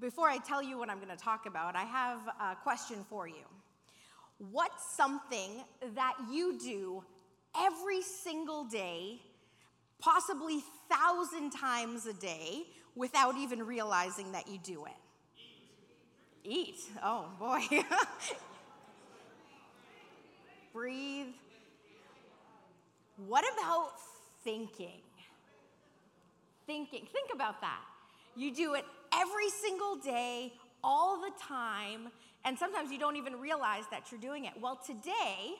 before I tell you what I'm going to talk about, I have a question for you. What's something that you do every single day, possibly thousand times a day, without even realizing that you do it? Eat. Eat. Oh boy. Breathe. What about thinking? Thinking. Think about that. You do it every single day, all the time, and sometimes you don't even realize that you're doing it. Well, today,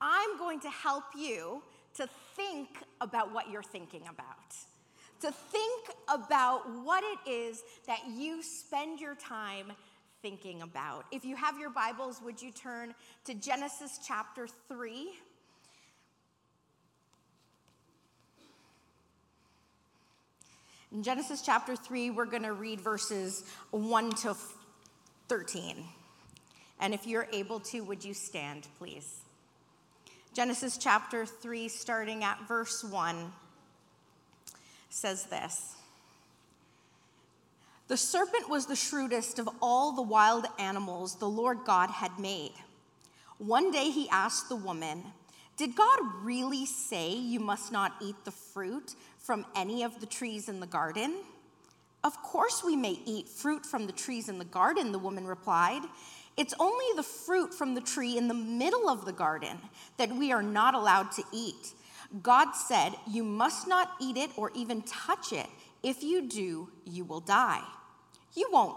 I'm going to help you to think about what you're thinking about. To think about what it is that you spend your time thinking about. If you have your Bibles, would you turn to Genesis chapter 3? In Genesis chapter 3, we're going to read verses 1 to 13. And if you're able to, would you stand, please? Genesis chapter 3, starting at verse 1, says this The serpent was the shrewdest of all the wild animals the Lord God had made. One day he asked the woman, Did God really say you must not eat the fruit from any of the trees in the garden? Of course, we may eat fruit from the trees in the garden, the woman replied. It's only the fruit from the tree in the middle of the garden that we are not allowed to eat. God said, You must not eat it or even touch it. If you do, you will die. You won't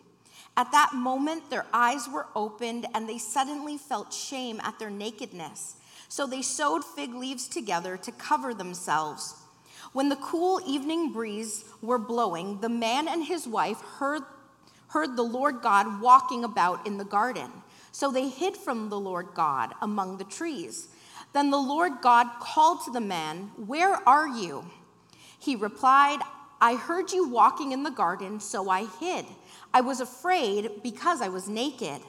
At that moment, their eyes were opened, and they suddenly felt shame at their nakedness. So they sewed fig leaves together to cover themselves. When the cool evening breeze were blowing, the man and his wife heard, heard the Lord God walking about in the garden. So they hid from the Lord God among the trees. Then the Lord God called to the man, Where are you? He replied, I heard you walking in the garden, so I hid. I was afraid because I was naked.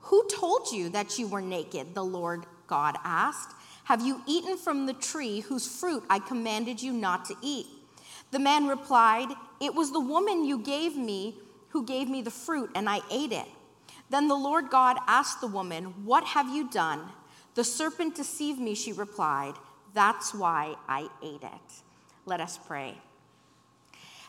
Who told you that you were naked? The Lord God asked. Have you eaten from the tree whose fruit I commanded you not to eat? The man replied, It was the woman you gave me who gave me the fruit, and I ate it. Then the Lord God asked the woman, What have you done? The serpent deceived me, she replied. That's why I ate it. Let us pray.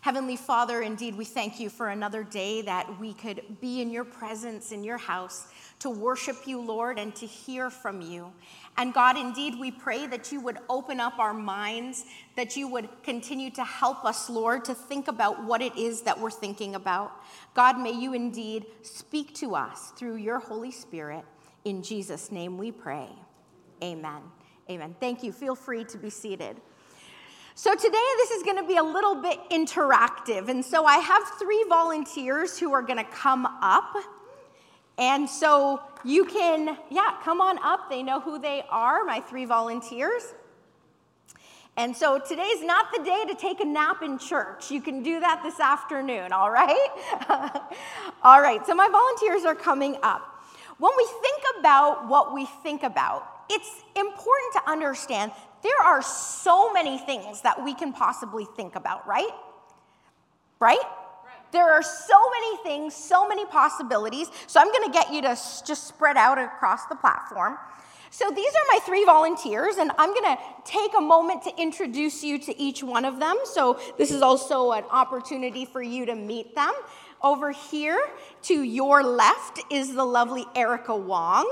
Heavenly Father, indeed, we thank you for another day that we could be in your presence, in your house, to worship you, Lord, and to hear from you. And God, indeed, we pray that you would open up our minds, that you would continue to help us, Lord, to think about what it is that we're thinking about. God, may you indeed speak to us through your Holy Spirit. In Jesus' name we pray. Amen. Amen. Thank you. Feel free to be seated. So, today this is going to be a little bit interactive. And so, I have three volunteers who are going to come up. And so you can, yeah, come on up. They know who they are, my three volunteers. And so today's not the day to take a nap in church. You can do that this afternoon, all right? all right, so my volunteers are coming up. When we think about what we think about, it's important to understand there are so many things that we can possibly think about, right? Right? There are so many things, so many possibilities. So I'm going to get you to just spread out across the platform. So these are my three volunteers, and I'm going to take a moment to introduce you to each one of them. So this is also an opportunity for you to meet them. Over here to your left is the lovely Erica Wong.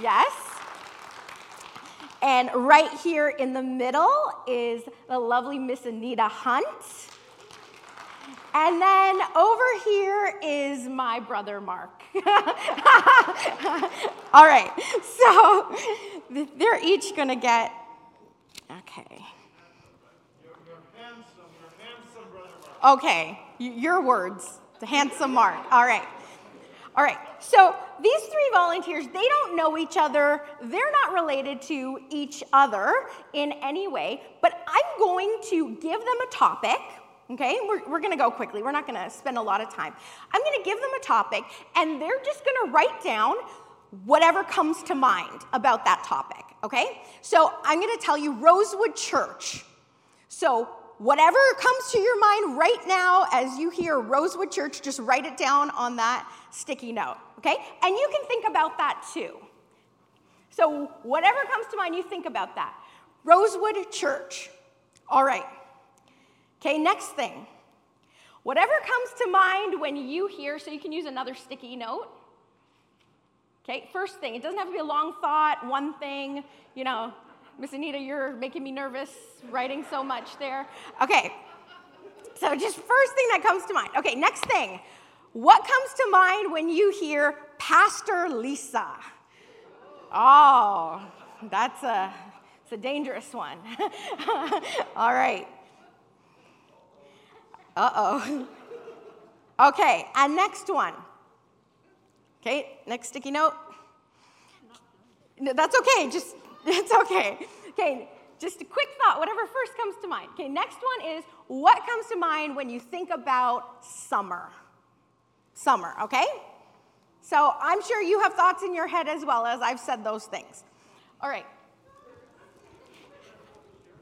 Yes. And right here in the middle is the lovely Miss Anita Hunt. And then over here is my brother Mark. All right, so they're each going to get, okay. Okay, your words, the handsome Mark. All right. All right, so these three volunteers, they don't know each other. They're not related to each other in any way, but I'm going to give them a topic. Okay, we're, we're gonna go quickly. We're not gonna spend a lot of time. I'm gonna give them a topic, and they're just gonna write down whatever comes to mind about that topic. Okay, so I'm gonna tell you Rosewood Church. So whatever comes to your mind right now as you hear Rosewood Church, just write it down on that sticky note, okay? And you can think about that too. So, whatever comes to mind, you think about that. Rosewood Church. All right. Okay, next thing. Whatever comes to mind when you hear, so you can use another sticky note. Okay, first thing, it doesn't have to be a long thought, one thing, you know, Miss Anita, you're making me nervous writing so much there. Okay, so just first thing that comes to mind. Okay, next thing. What comes to mind when you hear Pastor Lisa? Oh, that's a, it's a dangerous one. All right. Uh oh. Okay, and next one. Okay, next sticky note. No, that's okay, just it's okay. Okay, just a quick thought, whatever first comes to mind. Okay, next one is what comes to mind when you think about summer? Summer, okay? So I'm sure you have thoughts in your head as well as I've said those things. All right.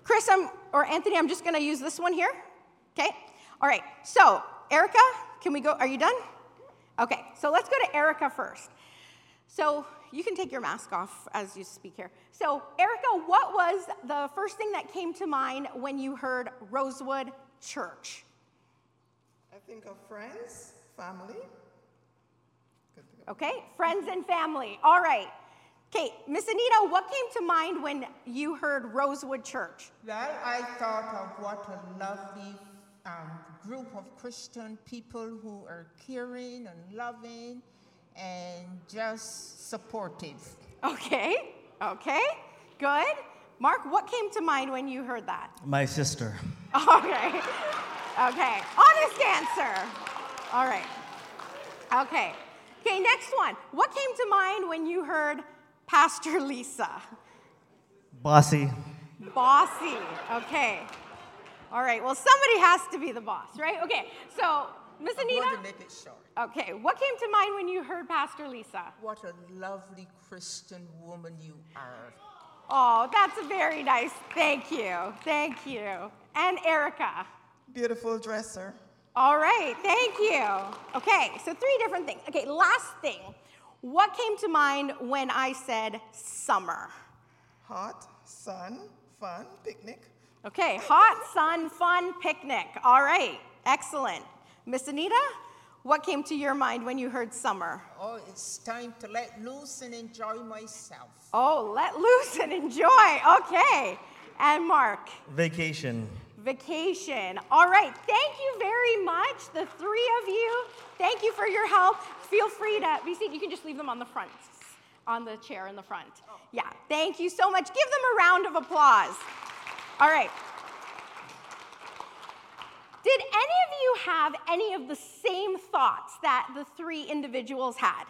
Chris, I'm, or Anthony, I'm just gonna use this one here. Okay? All right, so Erica, can we go? Are you done? Okay, so let's go to Erica first. So you can take your mask off as you speak here. So, Erica, what was the first thing that came to mind when you heard Rosewood Church? I think of friends, family. Okay, friends and family. All right. Okay, Miss Anita, what came to mind when you heard Rosewood Church? Well, I thought of what a lovely um, group of Christian people who are caring and loving and just supportive. Okay, okay, good. Mark, what came to mind when you heard that? My sister. Okay, okay, honest answer. All right, okay. Okay, next one. What came to mind when you heard Pastor Lisa? Bossy. Bossy, okay. All right, well, somebody has to be the boss, right? Okay, so Miss I'm Anita? going to make it short. Okay, what came to mind when you heard Pastor Lisa? What a lovely Christian woman you are. Oh, that's very nice. Thank you. Thank you. And Erica. Beautiful dresser. All right, thank you. Okay, so three different things. Okay, last thing. What came to mind when I said summer? Hot, sun, fun, picnic. Okay, hot, sun, fun, picnic. All right, excellent. Miss Anita, what came to your mind when you heard summer? Oh, it's time to let loose and enjoy myself. Oh, let loose and enjoy. Okay. And Mark? Vacation. Vacation. All right. Thank you very much, the three of you. Thank you for your help. Feel free to be seated. You can just leave them on the front, on the chair in the front. Yeah. Thank you so much. Give them a round of applause. All right. Did any of you have any of the same thoughts that the three individuals had?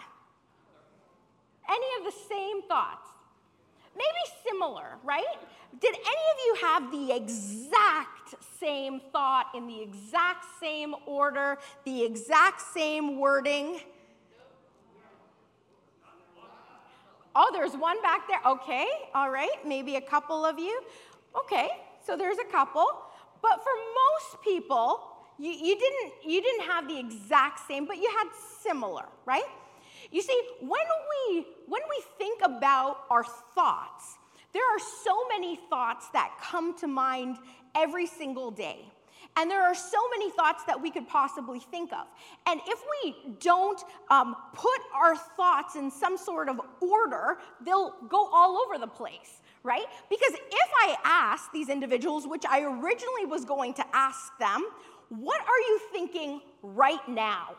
Any of the same thoughts? Maybe similar, right? Did any of you have the exact same thought in the exact same order, the exact same wording? Oh, there's one back there. Okay, all right. Maybe a couple of you. Okay, so there's a couple. But for most people, you, you, didn't, you didn't have the exact same, but you had similar, right? You see, when we, when we think about our thoughts, there are so many thoughts that come to mind every single day. And there are so many thoughts that we could possibly think of. And if we don't um, put our thoughts in some sort of order, they'll go all over the place right? Because if I ask these individuals, which I originally was going to ask them, what are you thinking right now?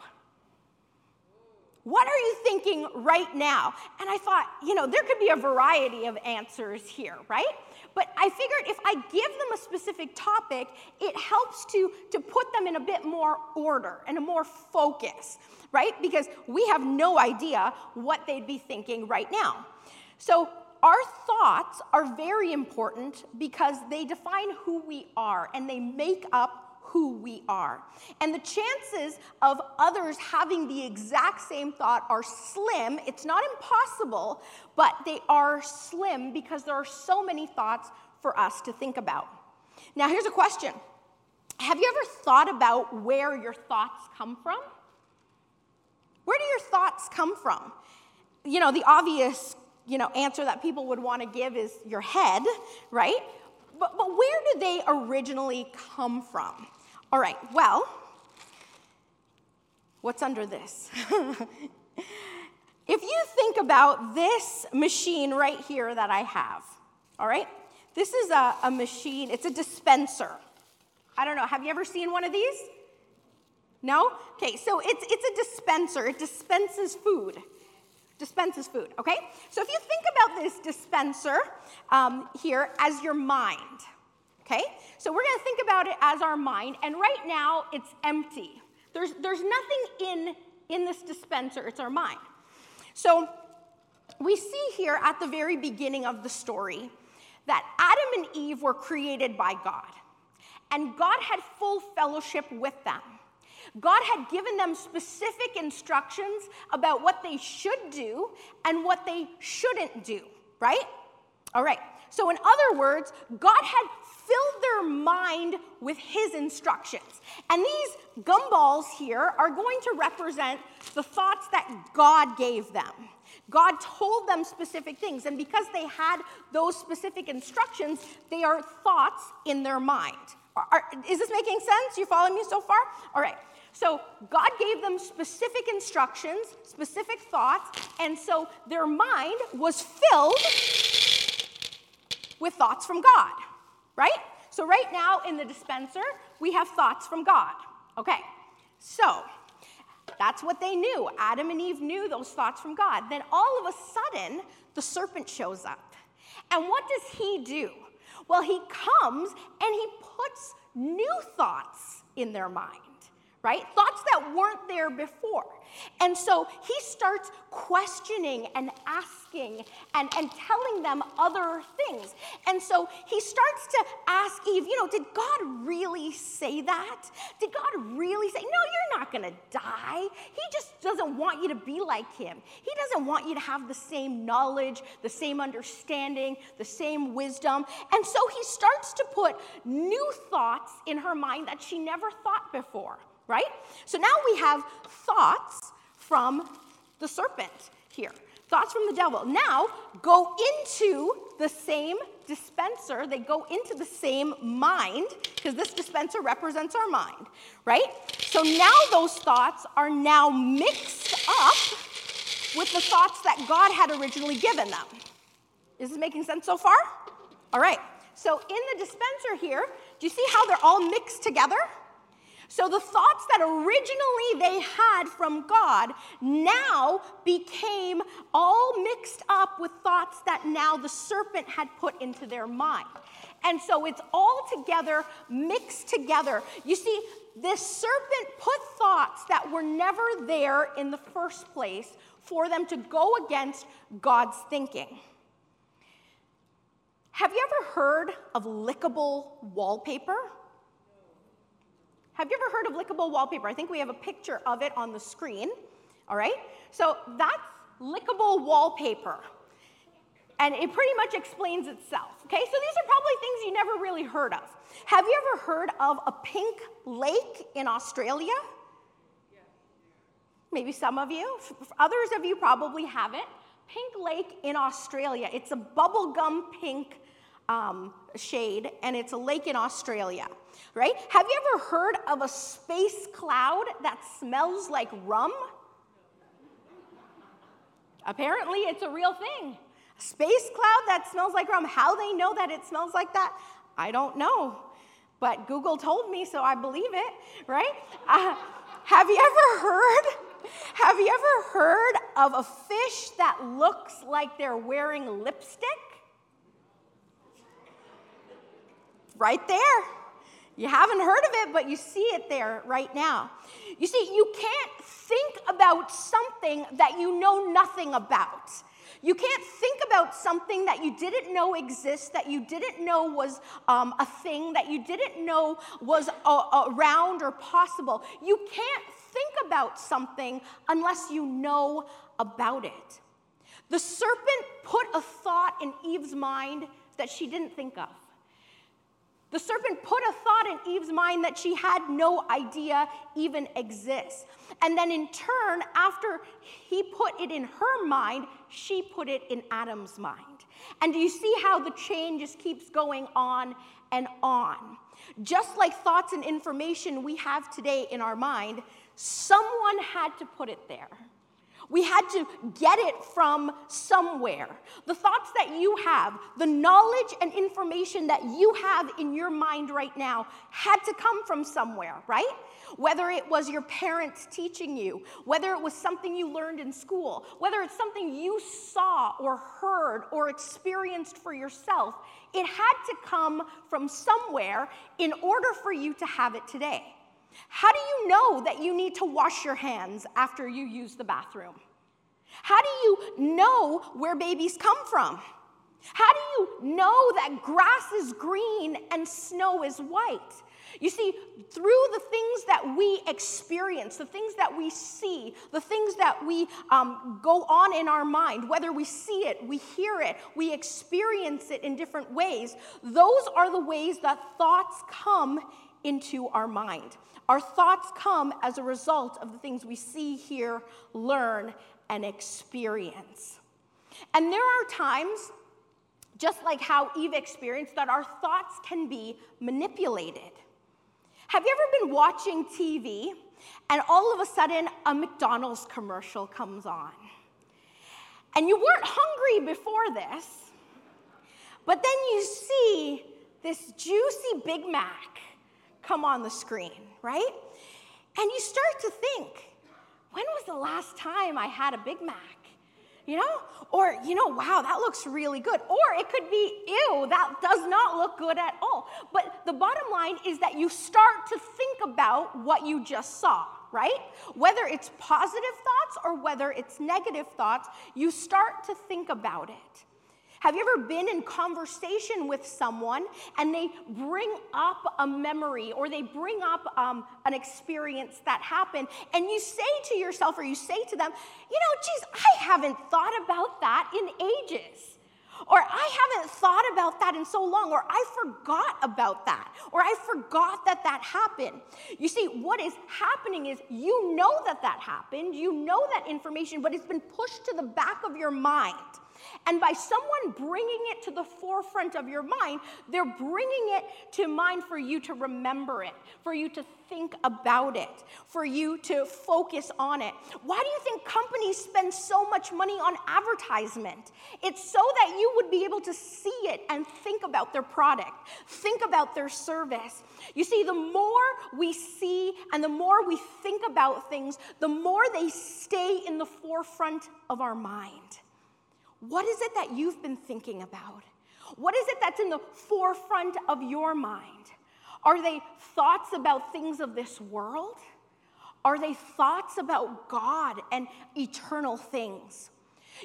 What are you thinking right now? And I thought, you know, there could be a variety of answers here, right? But I figured if I give them a specific topic, it helps to, to put them in a bit more order and a more focus, right? Because we have no idea what they'd be thinking right now. So our thoughts are very important because they define who we are and they make up who we are. And the chances of others having the exact same thought are slim. It's not impossible, but they are slim because there are so many thoughts for us to think about. Now, here's a question Have you ever thought about where your thoughts come from? Where do your thoughts come from? You know, the obvious you know, answer that people would want to give is your head, right? But, but where did they originally come from? All right, well, what's under this? if you think about this machine right here that I have, all right, this is a, a machine, it's a dispenser. I don't know, have you ever seen one of these? No? Okay, so it's, it's a dispenser, it dispenses food. Dispenses food, okay? So if you think about this dispenser um, here as your mind, okay? So we're gonna think about it as our mind, and right now it's empty. There's, there's nothing in, in this dispenser, it's our mind. So we see here at the very beginning of the story that Adam and Eve were created by God, and God had full fellowship with them. God had given them specific instructions about what they should do and what they shouldn't do, right? All right. So, in other words, God had filled their mind with his instructions. And these gumballs here are going to represent the thoughts that God gave them. God told them specific things, and because they had those specific instructions, they are thoughts in their mind. Are, is this making sense? You following me so far? All right. So God gave them specific instructions, specific thoughts, and so their mind was filled with thoughts from God, right? So right now in the dispenser, we have thoughts from God. Okay, so that's what they knew. Adam and Eve knew those thoughts from God. Then all of a sudden, the serpent shows up. And what does he do? Well, he comes and he puts new thoughts in their mind right? Thoughts that weren't there before. And so he starts questioning and asking and, and telling them other things. And so he starts to ask Eve, you know, did God really say that? Did God really say, no, you're not going to die? He just doesn't want you to be like him. He doesn't want you to have the same knowledge, the same understanding, the same wisdom. And so he starts to put new thoughts in her mind that she never thought before right? So now we have thoughts from the serpent here. Thoughts from the devil. Now go into the same dispenser. They go into the same mind, because this dispenser represents our mind, right? So now those thoughts are now mixed up with the thoughts that God had originally given them. Is this making sense so far? All right. So in the dispenser here, do you see how they're all mixed together? So the thoughts that originally they had from God now became all mixed up with thoughts that now the serpent had put into their mind. And so it's all together, mixed together. You see, this serpent put thoughts that were never there in the first place for them to go against God's thinking. Have you ever heard of lickable wallpaper? Have you ever heard of lickable wallpaper? I think we have a picture of it on the screen. All right? So that's lickable wallpaper. And it pretty much explains itself. Okay? So these are probably things you never really heard of. Have you ever heard of a pink lake in Australia? Maybe some of you. Others of you probably haven't. Pink Lake in Australia. It's a bubblegum pink um, shade, and it's a lake in Australia, right? Have you ever heard of a space cloud that smells like rum? Apparently, it's a real thing. Space cloud that smells like rum. How they know that it smells like that, I don't know. But Google told me, so I believe it, right? Uh, have you ever heard Have you ever heard of a fish that looks like they're wearing lipstick? Right there. You haven't heard of it, but you see it there right now. You see, you can't think about something that you know nothing about. You can't think about something that you didn't know exists, that you didn't know was um, a thing, that you didn't know was uh, around or possible. You can't think about something unless you know about it. The serpent put a thought in Eve's mind that she didn't think of. The serpent put a thought in Eve's mind that she had no idea even exists. And then, in turn, after he put it in her mind, she put it in Adam's mind. And do you see how the chain just keeps going on and on? Just like thoughts and information we have today in our mind, someone had to put it there. We had to get it from somewhere. The thoughts that you have, the knowledge and information that you have in your mind right now had to come from somewhere, right? Whether it was your parents teaching you, whether it was something you learned in school, whether it's something you saw or heard or experienced for yourself, it had to come from somewhere in order for you to have it today. How do you know that you need to wash your hands after you use the bathroom? How do you know where babies come from? How do you know that grass is green and snow is white? You see, through the things that we experience, the things that we see, the things that we um, go on in our mind, whether we see it, we hear it, we experience it in different ways, those are the ways that thoughts come into our mind. Our thoughts come as a result of the things we see, hear, learn, and experience. And there are times, just like how Eve experienced, that our thoughts can be manipulated. Have you ever been watching TV and all of a sudden a McDonald's commercial comes on? And you weren't hungry before this, but then you see this juicy Big Mac come on the screen, right? And you start to think, when was the last time I had a Big Mac? You know? Or, you know, wow, that looks really good. Or it could be, ew, that does not look good at all. But the bottom line is that you start to think about what you just saw, right? Whether it's positive thoughts or whether it's negative thoughts, you start to think about it. Have you ever been in conversation with someone and they bring up a memory or they bring up um, an experience that happened and you say to yourself or you say to them, you know, geez, I haven't thought about that in ages. Or I haven't thought about that in so long, or I forgot about that, or I forgot that that happened. You see, what is happening is you know that that happened, you know that information, but it's been pushed to the back of your mind. And by someone bringing it to the forefront of your mind, they're bringing it to mind for you to remember it, for you to think about it, for you to focus on it. Why do you think companies spend so much money on advertisement? It's so that you would be able to see it and think about their product, think about their service. You see, the more we see and the more we think about things, the more they stay in the forefront of our mind. What is it that you've been thinking about? What is it that's in the forefront of your mind? Are they thoughts about things of this world? Are they thoughts about God and eternal things?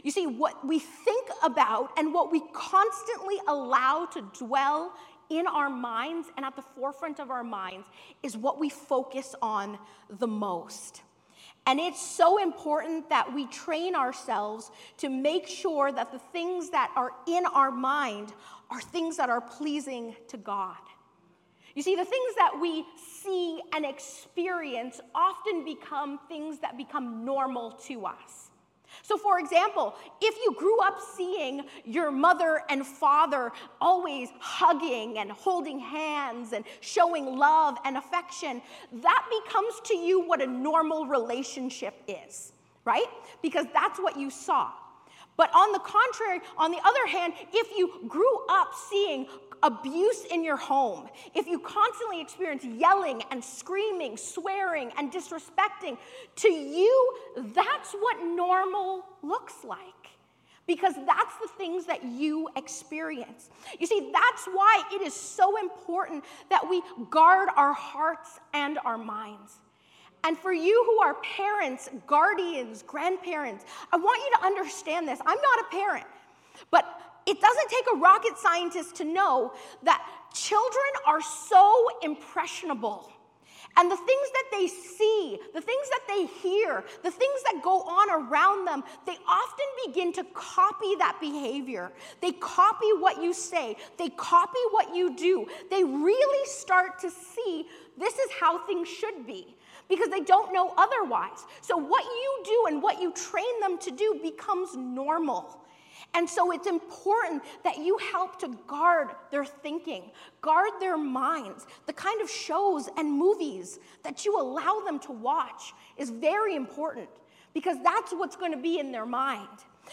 You see, what we think about and what we constantly allow to dwell in our minds and at the forefront of our minds is what we focus on the most. And it's so important that we train ourselves to make sure that the things that are in our mind are things that are pleasing to God. You see, the things that we see and experience often become things that become normal to us. So, for example, if you grew up seeing your mother and father always hugging and holding hands and showing love and affection, that becomes to you what a normal relationship is, right? Because that's what you saw. But on the contrary, on the other hand, if you grew up seeing abuse in your home, if you constantly experience yelling and screaming, swearing and disrespecting, to you, that's what normal looks like. Because that's the things that you experience. You see, that's why it is so important that we guard our hearts and our minds. And for you who are parents, guardians, grandparents, I want you to understand this. I'm not a parent, but it doesn't take a rocket scientist to know that children are so impressionable. And the things that they see, the things that they hear, the things that go on around them, they often begin to copy that behavior. They copy what you say, they copy what you do. They really start to see this is how things should be because they don't know otherwise. So, what you do and what you train them to do becomes normal. And so it's important that you help to guard their thinking, guard their minds. The kind of shows and movies that you allow them to watch is very important because that's what's going to be in their mind.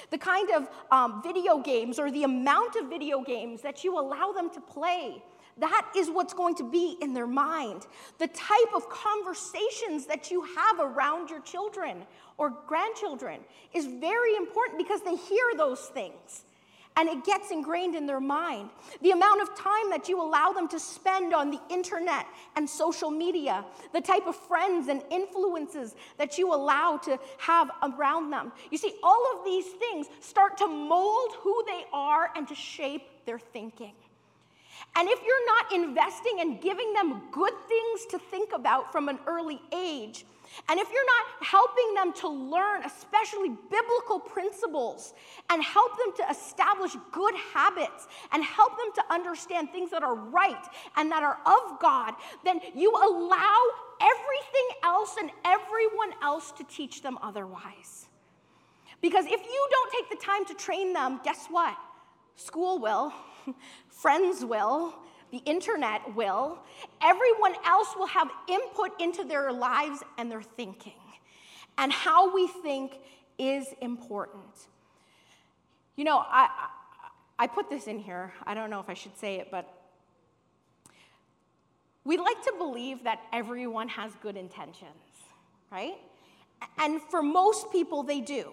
The kind of um, video games or the amount of video games that you allow them to play that is what's going to be in their mind. The type of conversations that you have around your children or grandchildren is very important because they hear those things and it gets ingrained in their mind. The amount of time that you allow them to spend on the internet and social media, the type of friends and influences that you allow to have around them. You see, all of these things start to mold who they are and to shape their thinking. And if you're not investing and giving them good things to think about from an early age, and if you're not helping them to learn, especially biblical principles, and help them to establish good habits, and help them to understand things that are right and that are of God, then you allow everything else and everyone else to teach them otherwise. Because if you don't take the time to train them, guess what? School will, friends will, the internet will, everyone else will have input into their lives and their thinking. And how we think is important. You know, I, I put this in here. I don't know if I should say it, but we like to believe that everyone has good intentions, right? And for most people, they do.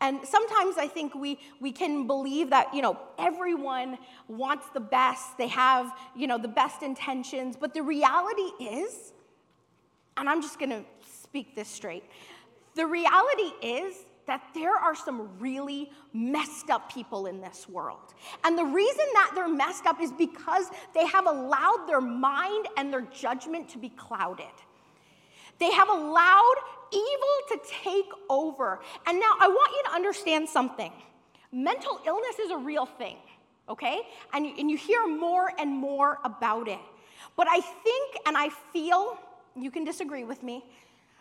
And sometimes I think we, we can believe that, you know, everyone wants the best, they have, you know, the best intentions, but the reality is, and I'm just gonna speak this straight, the reality is that there are some really messed up people in this world. And the reason that they're messed up is because they have allowed their mind and their judgment to be clouded. They have allowed evil to take over. And now I want you to understand something mental illness is a real thing, okay? And, and you hear more and more about it. But I think and I feel, you can disagree with me,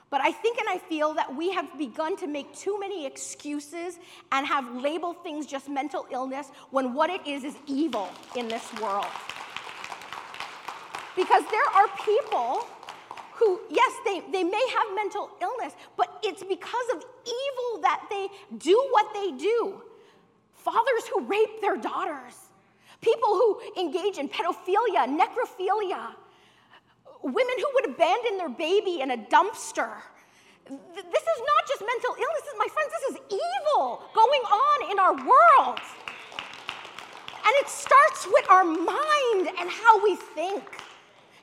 but I think and I feel that we have begun to make too many excuses and have labeled things just mental illness when what it is is evil in this world. Because there are people who, yes, they, they may have mental illness, but it's because of evil that they do what they do. Fathers who rape their daughters, people who engage in pedophilia, necrophilia, women who would abandon their baby in a dumpster. This is not just mental illness, my friends, this is evil going on in our world. And it starts with our mind and how we think.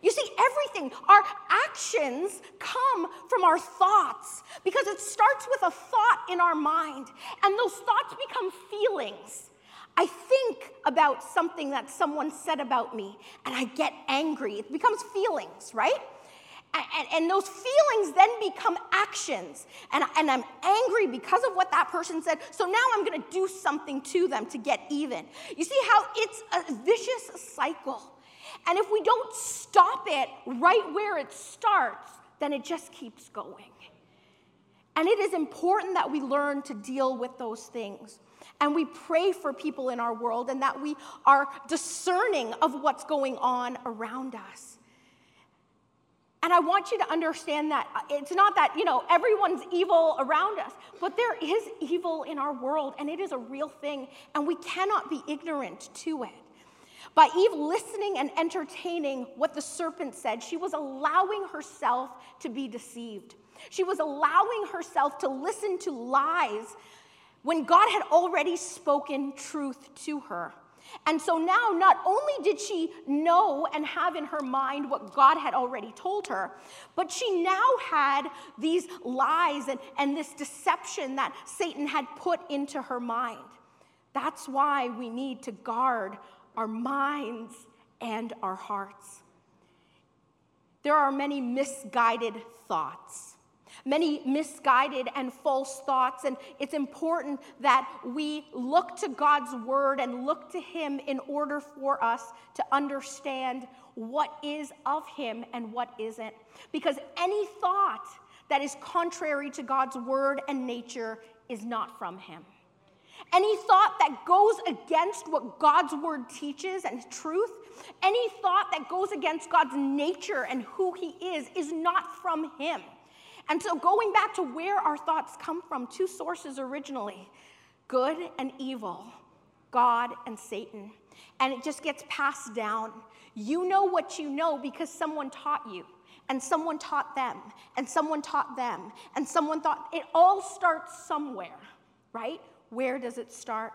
You see, everything, our actions come from our thoughts because it starts with a thought in our mind, and those thoughts become feelings. I think about something that someone said about me, and I get angry. It becomes feelings, right? And, and, those feelings then become actions. And, and I'm angry because of what that person said. So now I'm going to do something to them to get even. You see how it's a vicious cycle. And if we don't stop it right where it starts, then it just keeps going. And it is important that we learn to deal with those things. And we pray for people in our world and that we are discerning of what's going on around us. And I want you to understand that uh, it's not that, you know, everyone's evil around us, but there is evil in our world and it is a real thing and we cannot be ignorant to it. By Eve listening and entertaining what the serpent said, she was allowing herself to be deceived. She was allowing herself to listen to lies when God had already spoken truth to her. And so now, not only did she know and have in her mind what God had already told her, but she now had these lies and, and this deception that Satan had put into her mind. That's why we need to guard our minds and our hearts. There are many misguided thoughts many misguided and false thoughts. And it's important that we look to God's word and look to Him in order for us to understand what is of Him and what isn't. Because any thought that is contrary to God's word and nature is not from Him. Any thought that goes against what God's word teaches and truth, any thought that goes against God's nature and who He is, is not from Him. And so, going back to where our thoughts come from, two sources originally good and evil, God and Satan. And it just gets passed down. You know what you know because someone taught you, and someone taught them, and someone taught them, and someone thought it all starts somewhere, right? Where does it start?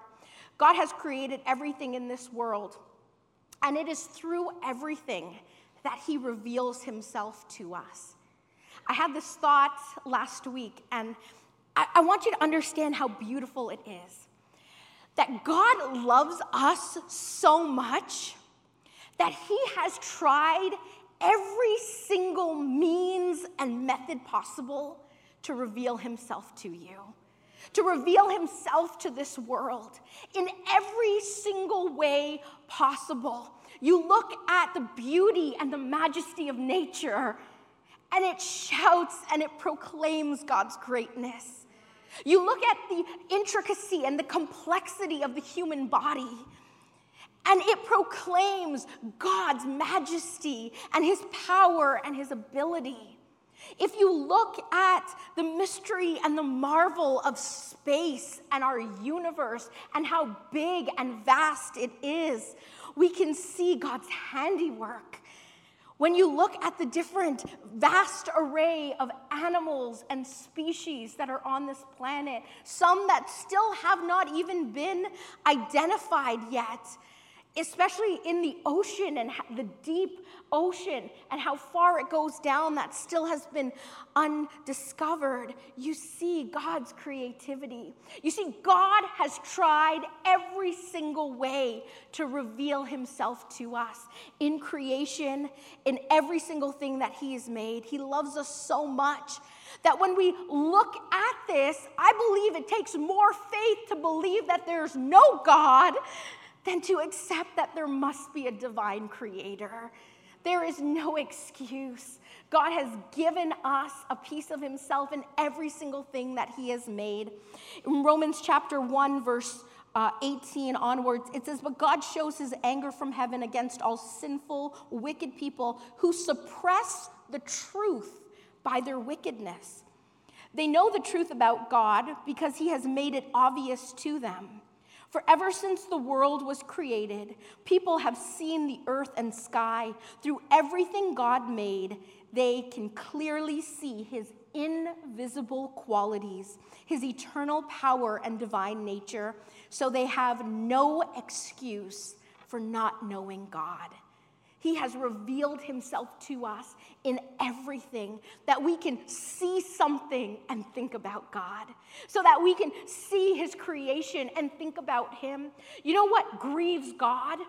God has created everything in this world, and it is through everything that He reveals Himself to us. I had this thought last week, and I, I want you to understand how beautiful it is. That God loves us so much that He has tried every single means and method possible to reveal Himself to you to reveal himself to this world in every single way possible. You look at the beauty and the majesty of nature, and it shouts and it proclaims God's greatness. You look at the intricacy and the complexity of the human body, and it proclaims God's majesty and his power and his ability. If you look at the mystery and the marvel of space and our universe and how big and vast it is, we can see God's handiwork. When you look at the different vast array of animals and species that are on this planet, some that still have not even been identified yet, especially in the ocean and the deep ocean and how far it goes down that still has been undiscovered, you see God's creativity. You see, God has tried every single way to reveal himself to us in creation, in every single thing that he has made. He loves us so much that when we look at this, I believe it takes more faith to believe that there's no God than to accept that there must be a divine creator. There is no excuse. God has given us a piece of himself in every single thing that he has made. In Romans chapter 1, verse uh, 18 onwards, it says, But God shows his anger from heaven against all sinful, wicked people who suppress the truth by their wickedness. They know the truth about God because he has made it obvious to them. For ever since the world was created, people have seen the earth and sky. Through everything God made, they can clearly see his invisible qualities, his eternal power and divine nature, so they have no excuse for not knowing God. He has revealed himself to us in everything that we can see something and think about God, so that we can see his creation and think about him. You know what grieves God?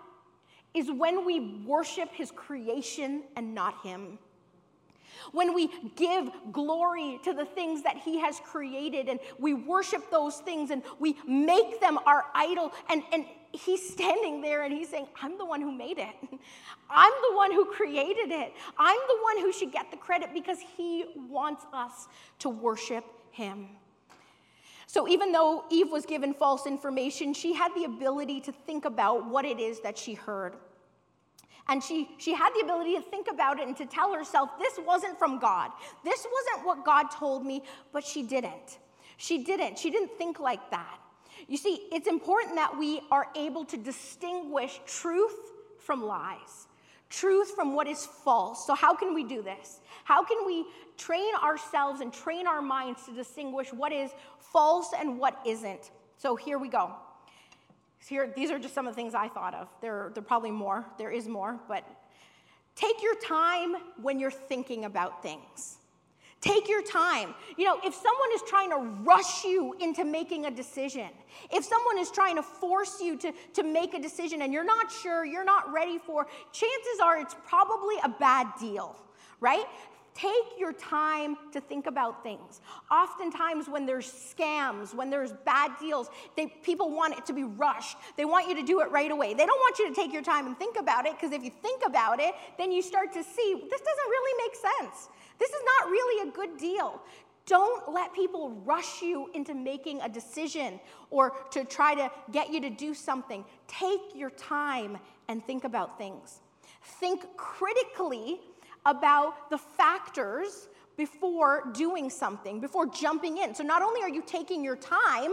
Is when we worship his creation and not him. When we give glory to the things that He has created and we worship those things and we make them our idol, and, and He's standing there and He's saying, I'm the one who made it. I'm the one who created it. I'm the one who should get the credit because He wants us to worship Him. So, even though Eve was given false information, she had the ability to think about what it is that she heard. And she, she had the ability to think about it and to tell herself, this wasn't from God. This wasn't what God told me, but she didn't. She didn't. She didn't think like that. You see, it's important that we are able to distinguish truth from lies, truth from what is false. So, how can we do this? How can we train ourselves and train our minds to distinguish what is false and what isn't? So, here we go. Here, these are just some of the things I thought of. There, there are probably more. There is more, but take your time when you're thinking about things. Take your time. You know, if someone is trying to rush you into making a decision, if someone is trying to force you to, to make a decision and you're not sure, you're not ready for, chances are it's probably a bad deal, right? Take your time to think about things. Oftentimes, when there's scams, when there's bad deals, they, people want it to be rushed. They want you to do it right away. They don't want you to take your time and think about it because if you think about it, then you start to see this doesn't really make sense. This is not really a good deal. Don't let people rush you into making a decision or to try to get you to do something. Take your time and think about things. Think critically about the factors before doing something, before jumping in. So not only are you taking your time,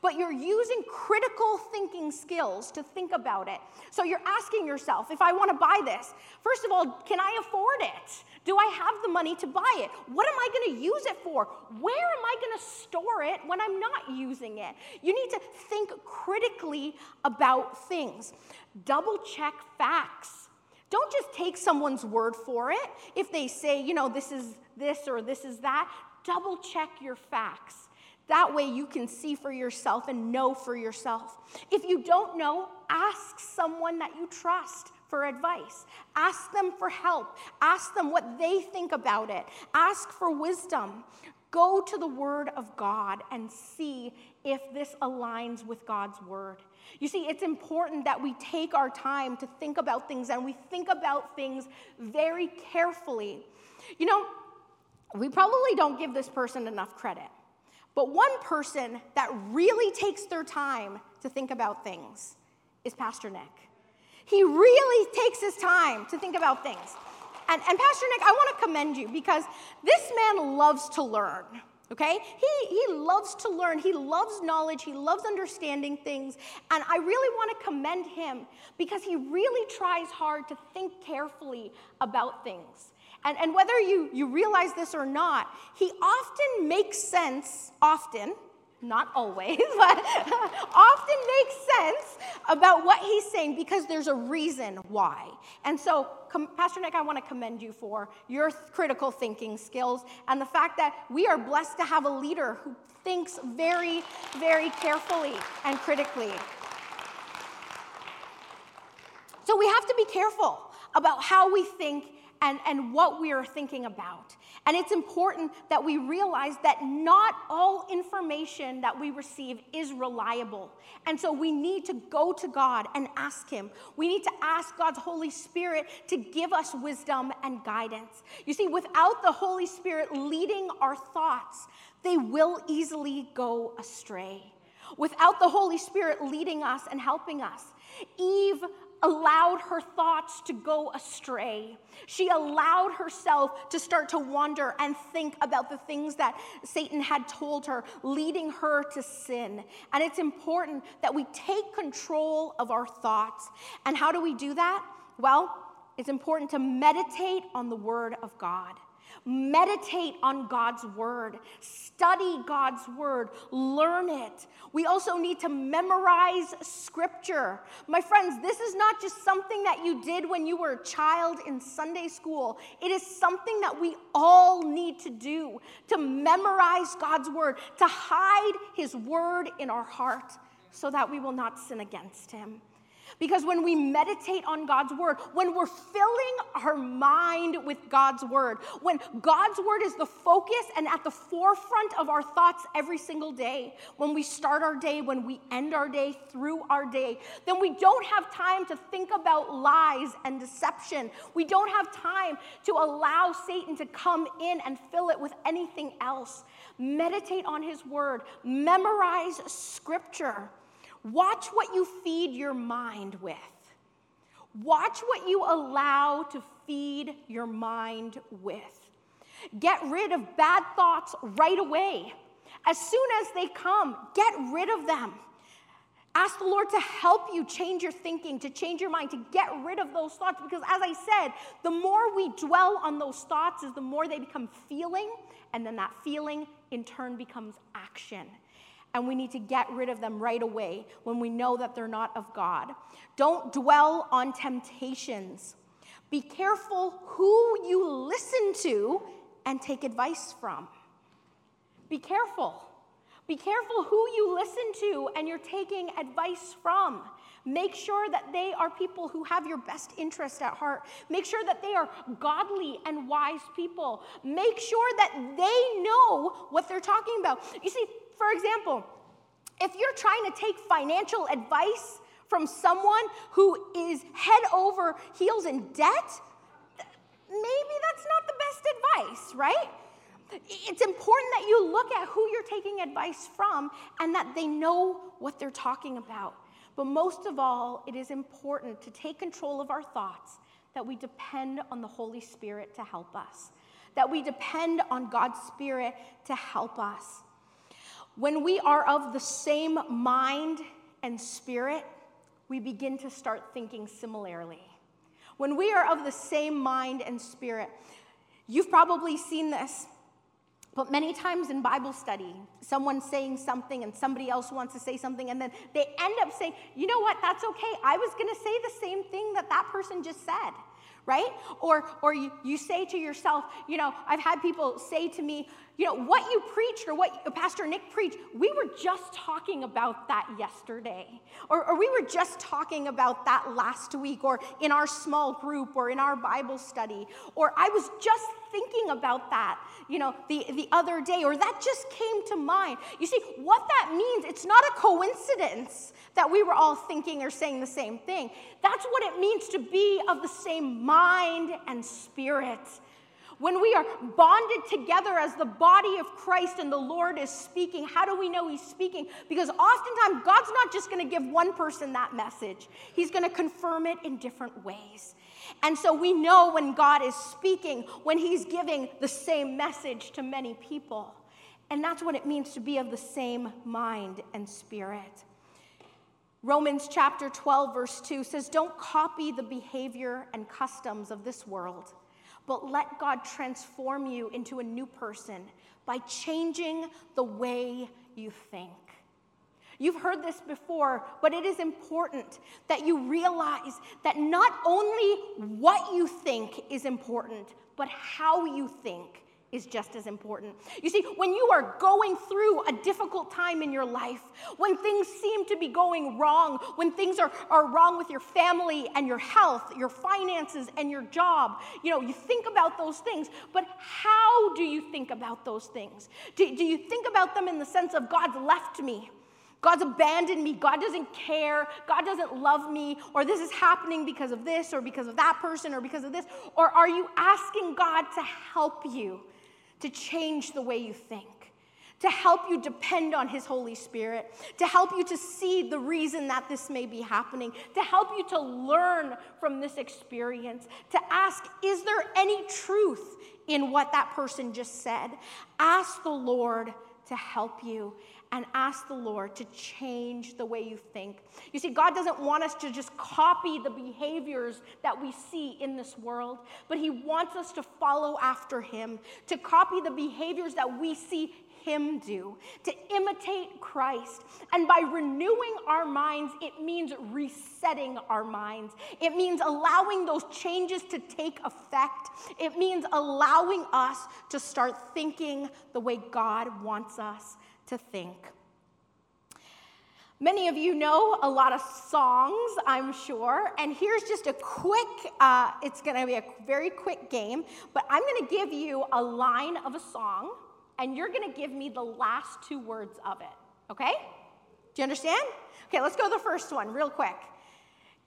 but you're using critical thinking skills to think about it. So you're asking yourself, if I want to buy this, first of all, can I afford it? Do I have the money to buy it? What am I going to use it for? Where am I going to store it when I'm not using it? You need to think critically about things. Double check facts. Don't just take someone's word for it. If they say, you know, this is this or this is that, double check your facts. That way you can see for yourself and know for yourself. If you don't know, ask someone that you trust for advice. Ask them for help. Ask them what they think about it. Ask for wisdom. Go to the Word of God and see if this aligns with God's Word. You see, it's important that we take our time to think about things and we think about things very carefully. You know, we probably don't give this person enough credit, but one person that really takes their time to think about things is Pastor Nick. He really takes his time to think about things. And, and Pastor Nick, I want to commend you because this man loves to learn okay? He, he loves to learn, he loves knowledge, he loves understanding things. And I really want to commend him because he really tries hard to think carefully about things. And, and whether you, you realize this or not, he often makes sense, often, not always, but often makes sense about what he's saying because there's a reason why. And so, Pastor Nick, I want to commend you for your critical thinking skills and the fact that we are blessed to have a leader who thinks very, very carefully and critically. So, we have to be careful about how we think and, and what we are thinking about. And it's important that we realize that not all information that we receive is reliable. And so we need to go to God and ask Him. We need to ask God's Holy Spirit to give us wisdom and guidance. You see, without the Holy Spirit leading our thoughts, they will easily go astray. Without the Holy Spirit leading us and helping us, Eve allowed her thoughts to go astray. She allowed herself to start to wonder and think about the things that Satan had told her, leading her to sin. And it's important that we take control of our thoughts. And how do we do that? Well, it's important to meditate on the Word of God. Meditate on God's word, study God's word, learn it. We also need to memorize scripture. My friends, this is not just something that you did when you were a child in Sunday school, it is something that we all need to do to memorize God's word, to hide his word in our heart so that we will not sin against him. Because when we meditate on God's word, when we're filling our mind with God's word, when God's word is the focus and at the forefront of our thoughts every single day, when we start our day, when we end our day, through our day, then we don't have time to think about lies and deception. We don't have time to allow Satan to come in and fill it with anything else. Meditate on his word, memorize scripture. Watch what you feed your mind with. Watch what you allow to feed your mind with. Get rid of bad thoughts right away. As soon as they come, get rid of them. Ask the Lord to help you change your thinking, to change your mind, to get rid of those thoughts. Because as I said, the more we dwell on those thoughts, is the more they become feeling, and then that feeling in turn becomes action. And we need to get rid of them right away when we know that they're not of God. Don't dwell on temptations. Be careful who you listen to and take advice from. Be careful. Be careful who you listen to and you're taking advice from. Make sure that they are people who have your best interest at heart. Make sure that they are godly and wise people. Make sure that they know what they're talking about. You see, for example, if you're trying to take financial advice from someone who is head over heels in debt, maybe that's not the best advice, right? It's important that you look at who you're taking advice from and that they know what they're talking about. But most of all, it is important to take control of our thoughts, that we depend on the Holy Spirit to help us, that we depend on God's Spirit to help us. When we are of the same mind and spirit, we begin to start thinking similarly. When we are of the same mind and spirit, you've probably seen this. But many times in Bible study, someone's saying something and somebody else wants to say something, and then they end up saying, you know what, that's okay. I was going to say the same thing that that person just said, right? Or, or you, you say to yourself, you know, I've had people say to me, you know, what you preached or what Pastor Nick preached, we were just talking about that yesterday. Or, or we were just talking about that last week, or in our small group, or in our Bible study. Or I was just thinking about that, you know, the, the other day, or that just came to mind. You see, what that means, it's not a coincidence that we were all thinking or saying the same thing. That's what it means to be of the same mind and spirit. When we are bonded together as the body of Christ and the Lord is speaking, how do we know He's speaking? Because oftentimes God's not just going to give one person that message, He's going to confirm it in different ways. And so we know when God is speaking, when He's giving the same message to many people. And that's what it means to be of the same mind and spirit. Romans chapter 12, verse 2 says, Don't copy the behavior and customs of this world but let God transform you into a new person by changing the way you think. You've heard this before, but it is important that you realize that not only what you think is important, but how you think is just as important. You see, when you are going through a difficult time in your life, when things seem to be going wrong, when things are, are wrong with your family and your health, your finances and your job, you know, you think about those things, but how do you think about those things? Do, do you think about them in the sense of God's left me? God's abandoned me. God doesn't care. God doesn't love me. Or this is happening because of this, or because of that person, or because of this. Or are you asking God to help you? To change the way you think, to help you depend on His Holy Spirit, to help you to see the reason that this may be happening, to help you to learn from this experience, to ask, is there any truth in what that person just said? Ask the Lord to help you and ask the Lord to change the way you think. You see, God doesn't want us to just copy the behaviors that we see in this world, but He wants us to follow after Him, to copy the behaviors that we see him do, to imitate Christ. And by renewing our minds, it means resetting our minds. It means allowing those changes to take effect. It means allowing us to start thinking the way God wants us to think. Many of you know a lot of songs, I'm sure, and here's just a quick, uh, it's gonna be a very quick game, but I'm gonna give you a line of a song, and you're gonna give me the last two words of it, okay? Do you understand? Okay, let's go to the first one real quick.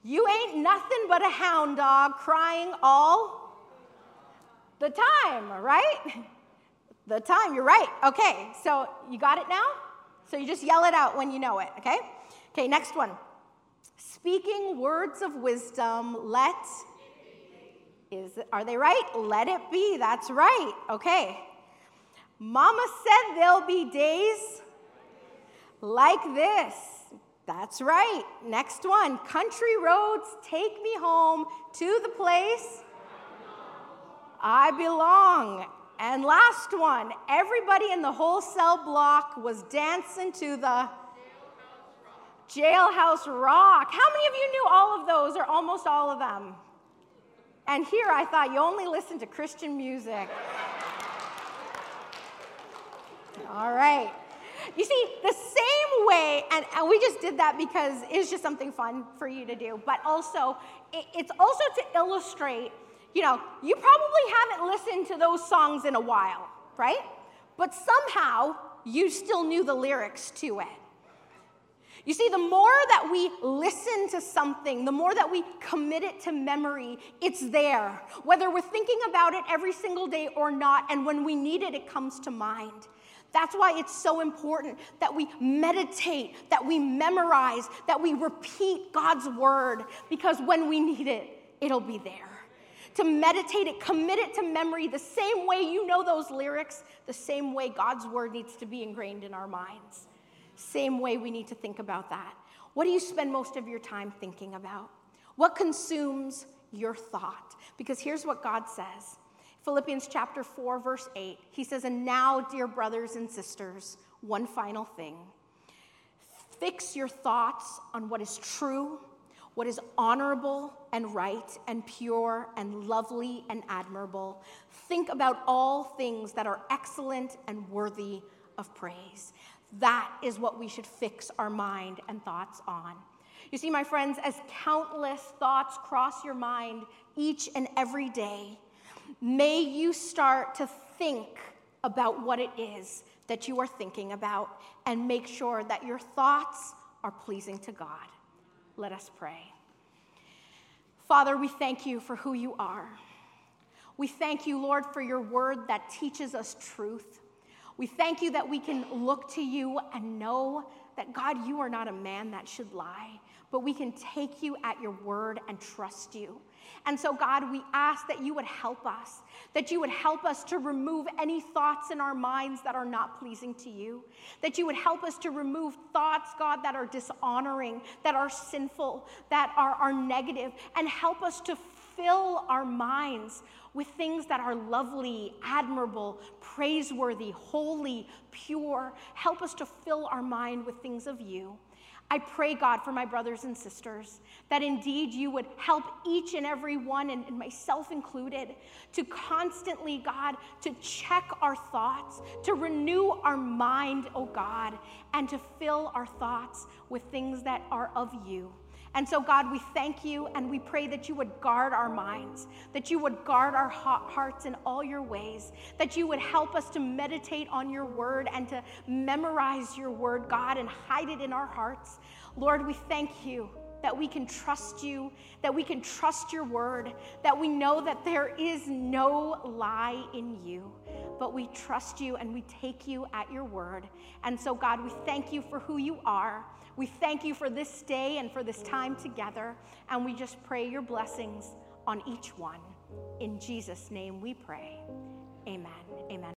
You ain't nothing but a hound dog crying all the time, right? The time, you're right. Okay, so you got it now? So you just yell it out when you know it, okay? Okay, next one. Speaking words of wisdom, let is are they right? Let it be. That's right. Okay. Mama said there'll be days like this. That's right. Next one. Country roads take me home to the place I belong. And last one. Everybody in the whole cell block was dancing to the Jailhouse Rock. How many of you knew all of those or almost all of them? And here I thought you only listen to Christian music. All right. You see, the same way, and, and we just did that because it's just something fun for you to do, but also, it, it's also to illustrate, you know, you probably haven't listened to those songs in a while, right? But somehow you still knew the lyrics to it. You see, the more that we listen to something, the more that we commit it to memory, it's there. Whether we're thinking about it every single day or not, and when we need it, it comes to mind. That's why it's so important that we meditate, that we memorize, that we repeat God's word, because when we need it, it'll be there. To meditate it, commit it to memory the same way you know those lyrics, the same way God's word needs to be ingrained in our minds. Same way we need to think about that. What do you spend most of your time thinking about? What consumes your thought? Because here's what God says Philippians chapter 4, verse 8. He says, And now, dear brothers and sisters, one final thing. Fix your thoughts on what is true, what is honorable and right and pure and lovely and admirable. Think about all things that are excellent and worthy of praise. That is what we should fix our mind and thoughts on. You see, my friends, as countless thoughts cross your mind each and every day, may you start to think about what it is that you are thinking about and make sure that your thoughts are pleasing to God. Let us pray. Father, we thank you for who you are. We thank you, Lord, for your word that teaches us truth. We thank you that we can look to you and know that, God, you are not a man that should lie, but we can take you at your word and trust you. And so, God, we ask that you would help us, that you would help us to remove any thoughts in our minds that are not pleasing to you, that you would help us to remove thoughts, God, that are dishonoring, that are sinful, that are, are negative, and help us to fill our minds with things that are lovely, admirable, praiseworthy, holy, pure. Help us to fill our mind with things of you. I pray, God, for my brothers and sisters, that indeed you would help each and every one, and, myself included, to constantly, God, to check our thoughts, to renew our mind, oh God, and to fill our thoughts with things that are of you. And so, God, we thank you and we pray that you would guard our minds, that you would guard our hearts in all your ways, that you would help us to meditate on your word and to memorize your word, God, and hide it in our hearts. Lord, we thank you that we can trust you, that we can trust your word, that we know that there is no lie in you, but we trust you and we take you at your word. And so, God, we thank you for who you are. We thank you for this day and for this time together, and we just pray your blessings on each one. In Jesus' name we pray. Amen. Amen.